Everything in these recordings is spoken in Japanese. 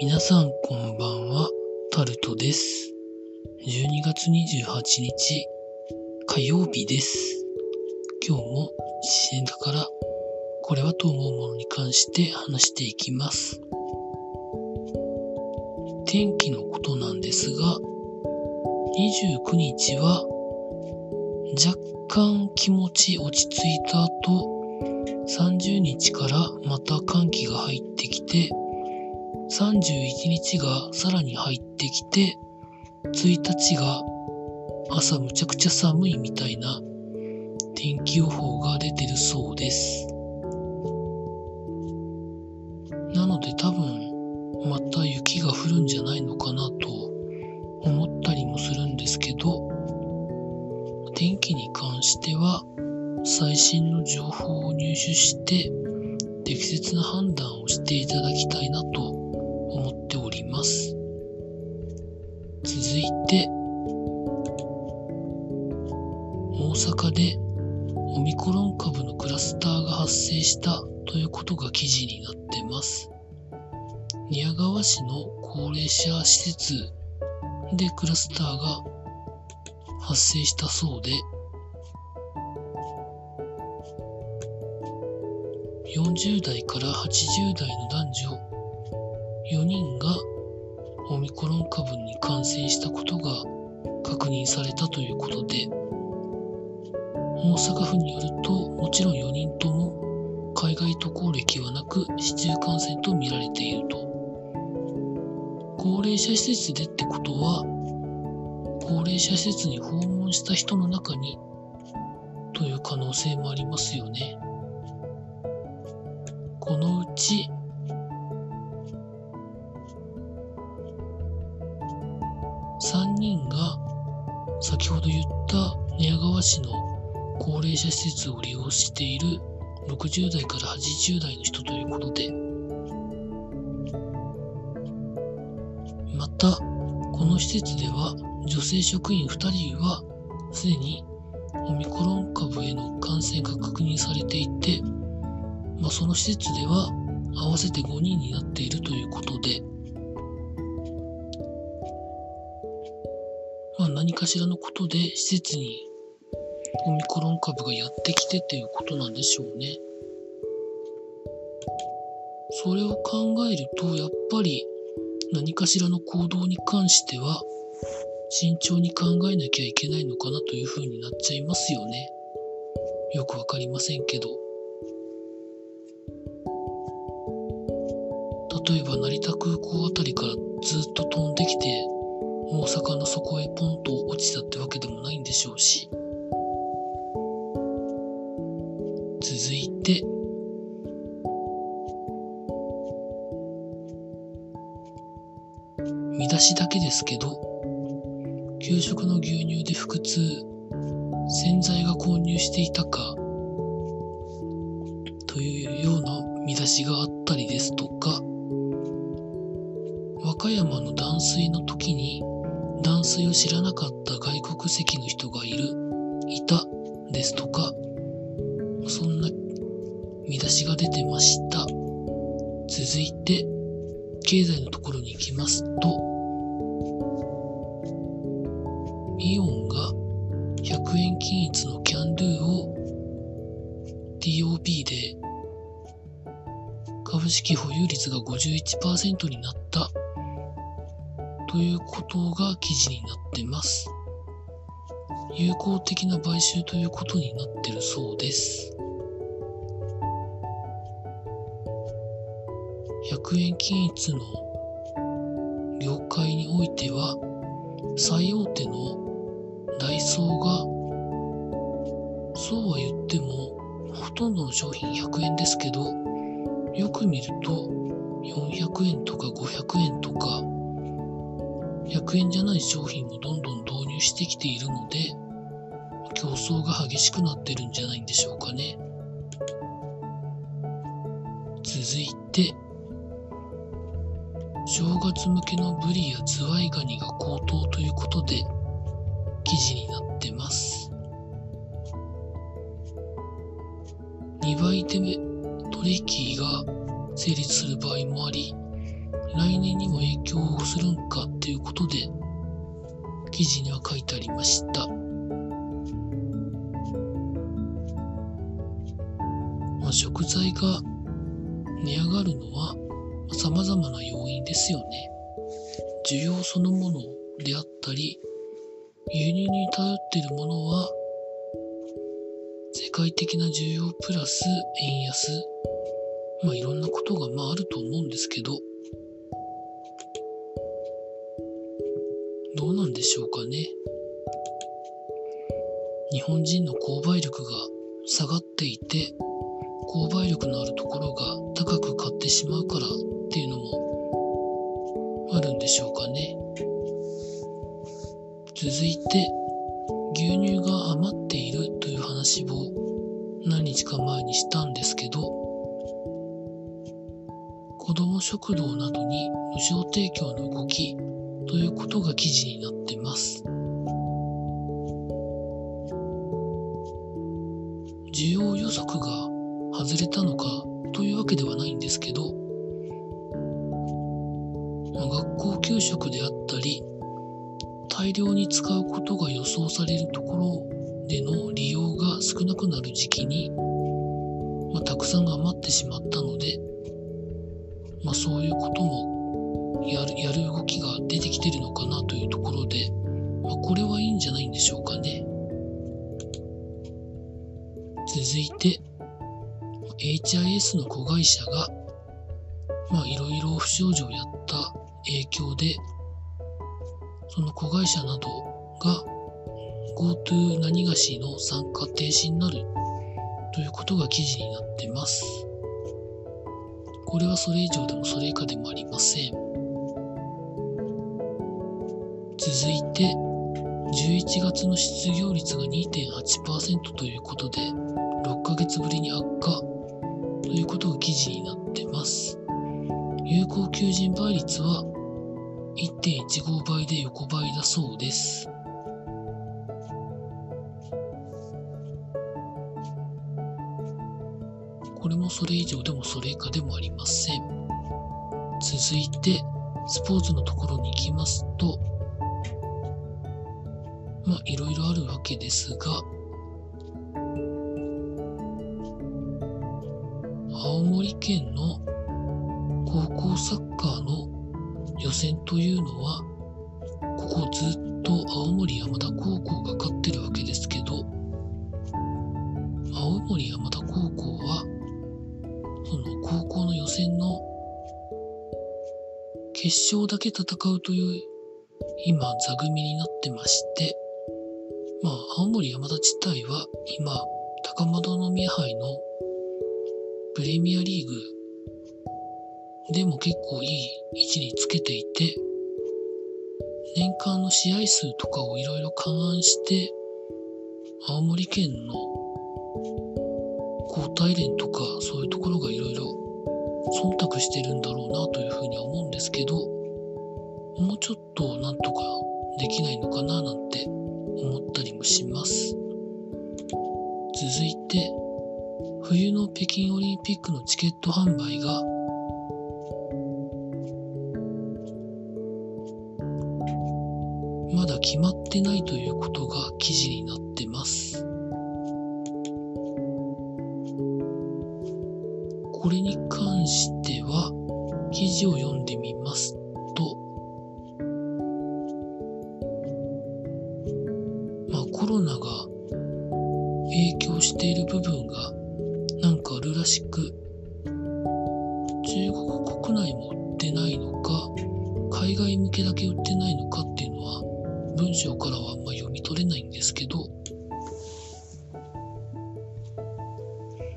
皆さんこんばんは、タルトです。12月28日、火曜日です。今日も自然だから、これはと思うものに関して話していきます。天気のことなんですが、29日は若干気持ち落ち着いた後、30日からまた寒気が入ってきて、31日がさらに入ってきて、1日が朝むちゃくちゃ寒いみたいな天気予報が出てるそうです。なので多分また雪が降るんじゃないのかなと思ったりもするんですけど、天気に関しては最新の情報を入手して適切な判断をしていただきたいなと思っております。続いて、大阪でオミクロン株のクラスターが発生したということが記事になってます。宮川市の高齢者施設でクラスターが発生したそうで、40代から80代の男女4人がオミクロン株に感染したことが確認されたということで、大阪府によると、もちろん4人とも海外渡航歴はなく市中感染と見られていると。高齢者施設でってことは、高齢者施設に訪問した人の中にという可能性もありますよね。このうち先ほど言った寝屋川市の高齢者施設を利用している60代から80代の人ということでまたこの施設では女性職員2人はすでにオミクロン株への感染が確認されていて、まあ、その施設では合わせて5人になっているということで、何かしらのことで施設にオミクロン株がやってきてっていうことなんでしょうね。それを考えると、やっぱり何かしらの行動に関しては慎重に考えなきゃいけないのかなというふうになっちゃいますよね。よくわかりませんけど。例えば成田空港あたりからずっと飛んできて大阪の底へポンと落ちたってわけでもないんでしょうし。続いて。見出しだけですけど給食の牛乳で腹痛洗剤が購入していたかというような見出しがあったりですとか和歌山の断水の時に断水を知らなかった外国籍の人がいる、いた。ですとか、そんな見出しが出てました。続いて、経済のところに行きますと、イオンが100円均一のキャンドゥを TOB で株式保有率が51%になったということが記事になってます。有効的な買収ということになってるそうです。100円均一の業界においては、最大手のダイソーが、そうは言っても、ほとんどの商品100円ですけど、よく見ると400円とか500円とか、100円じゃない商品もどんどん導入してきているので、競争が激しくなってるんじゃないんでしょうかね。続いて、正月向けのブリやズワイガニが高騰ということで、記事になってます。2倍手目取引が成立する場合もあり、来年にも影響するんかっていうことで記事には書いてありました。まあ、食材が値上がるのは様々な要因ですよね。需要そのものであったり、輸入に頼っているものは世界的な需要プラス円安、まあいろんなことがまああると思うんですけど、どうなんでしょうかね。日本人の購買力が下がっていて、購買力のあるところが高く買ってしまうからっていうのもあるんでしょうかね。続いて、牛乳が余っているという話を何日か前にしたんですけど、子ども食堂などに無償提供の動きということが記事になってます。需要予測が外れたのかというわけではないんですけど、学校給食であったり、大量に使うことが予想されるところでの利用が少なくなる時期に、まあ、たくさん余ってしまったので、まあ、そういうこともやるやる動きが出てきてるのかなというところで、まあ、これはいいんじゃないんでしょうかね。続いて、HIS の子会社が、まあいろいろ不祥事をやった影響で、その子会社などが GoTo 何がしの参加停止になるということが記事になってます。これはそれ以上でもそれ以下でもありません。続いて、11月の失業率が2.8%ということで、6ヶ月ぶりに悪化ということが記事になってます。有効求人倍率は1.15倍で横ばいだそうです。これもそれ以上でもそれ以下でもありません。続いて、スポーツのところに行きますと、まあいろいろあるわけですが、青森県の高校サッカーの予選というのは、ここずっと青森山田高校が勝ってるわけですけど、青森山田高校は、その高校の予選の決勝だけ戦うという今座組になってまして、まあ、青森山田自体は今、高円宮杯のプレミアリーグでも結構いい位置につけていて、年間の試合数とかをいろいろ勘案して、青森県の交代連とかそういうところがいろいろ忖度してるんだろうなというふうには思うんですけど、もうちょっとなんとかできないのかななんて思ったりもします。続いて、冬の北京オリンピックのチケット販売がまだ決まってないということが記事になっコロナが影響している部分がなんかあるらしく、中国国内も売ってないのか、海外向けだけ売ってないのかっていうのは、文章からはあんま読み取れないんですけど、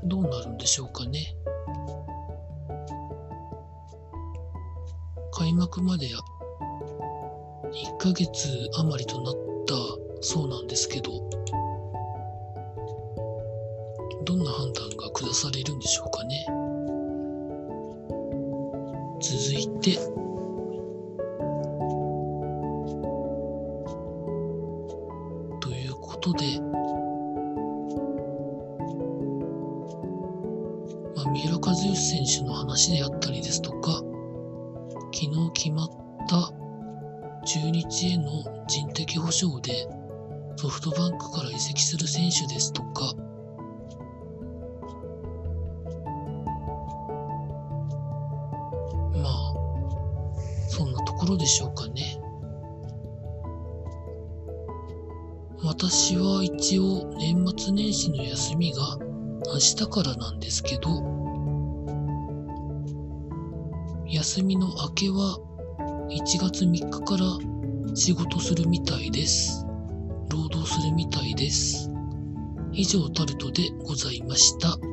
どうなるんでしょうかね。開幕までや1ヶ月余りとなったそうなんですけど、どんな判断が下されるんでしょうかね。続いて、ということで、まあ、三浦知良選手の話であったりですとか、昨日決まった中日への人的保障でソフトバンクから移籍する選手ですとか、まあ、そんなところでしょうかね。私は一応年末年始の休みが明日からなんですけど、休みの明けは1月3日から仕事するみたいです。労働するみたいです。以上タルトでございました。